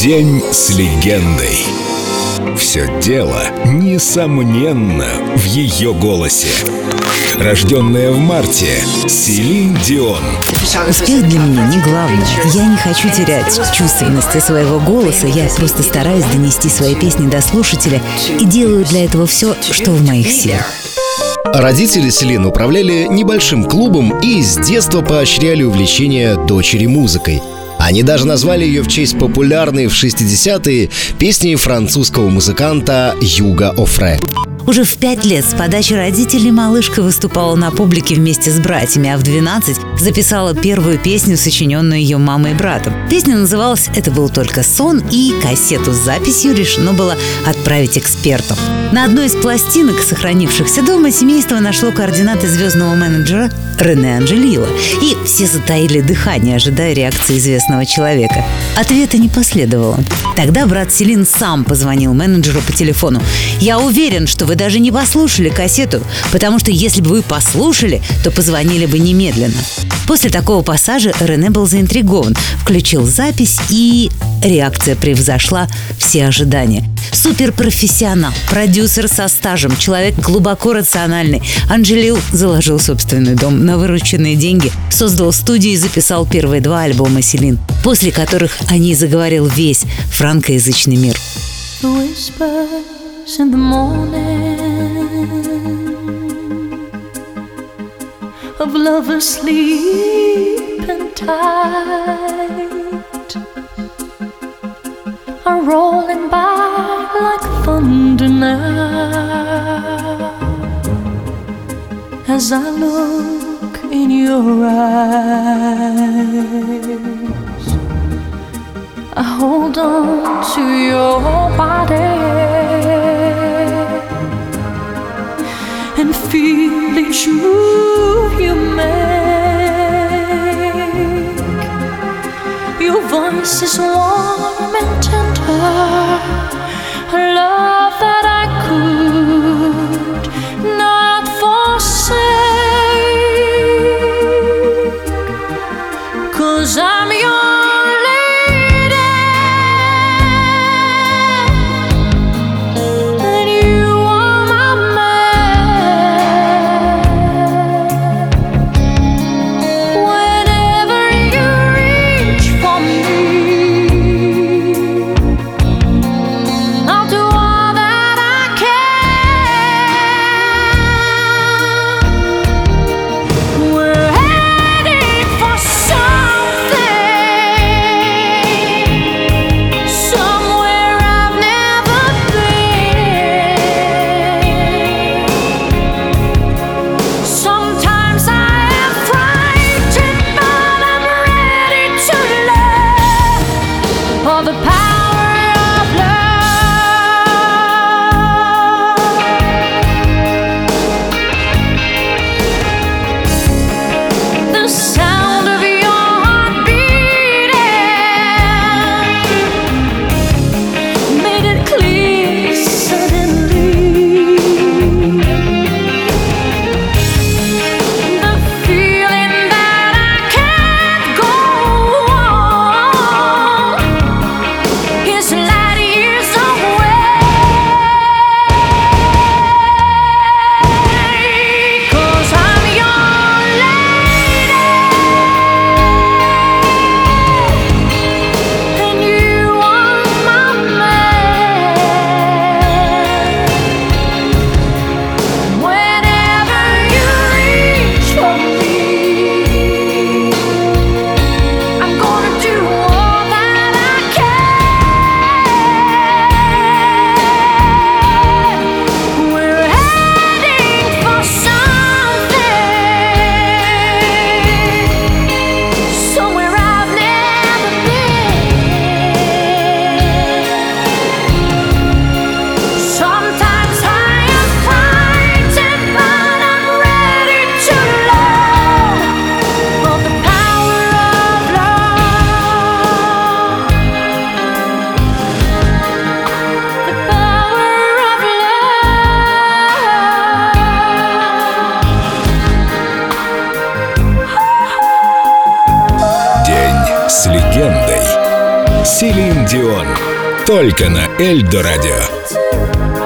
День с легендой. Все дело, несомненно, в ее голосе. Рожденная в марте, Селин Дион. Успех для меня не главное. Я не хочу терять чувственности своего голоса. Я просто стараюсь донести свои песни до слушателя и делаю для этого все, что в моих силах. Родители Селин управляли небольшим клубом и с детства поощряли увлечение дочери музыкой. Они даже назвали ее в честь популярной в 60-е песни французского музыканта Юга Офре. Уже в пять лет с подачи родителей малышка выступала на публике вместе с братьями, а в 12 записала первую песню, сочиненную ее мамой и братом. Песня называлась «Это был только сон», и кассету с записью решено было отправить экспертам. На одной из пластинок, сохранившихся дома, семейство нашло координаты звездного менеджера Рене Анжелила. И все затаили дыхание, ожидая реакции известного человека. Ответа не последовало. Тогда брат Селин сам позвонил менеджеру по телефону. «Я уверен, что вы даже не послушали кассету, потому что если бы вы послушали, то позвонили бы немедленно». После такого пассажа Рене был заинтригован, включил запись и реакция превзошла все ожидания. Суперпрофессионал, продюсер со стажем, человек глубоко рациональный. Анжелил заложил собственный дом на вырученные деньги, создал студию и записал первые два альбома Селин, после которых о ней заговорил весь франкоязычный мир. Of lovers sleeping tight are rolling by like thunder now as I look in your eyes. I hold on to your body each move you make. Your voice is warm and tender, a love that I could not forsake. Cause I'm your Селин Дион. Только на Эльдо радио.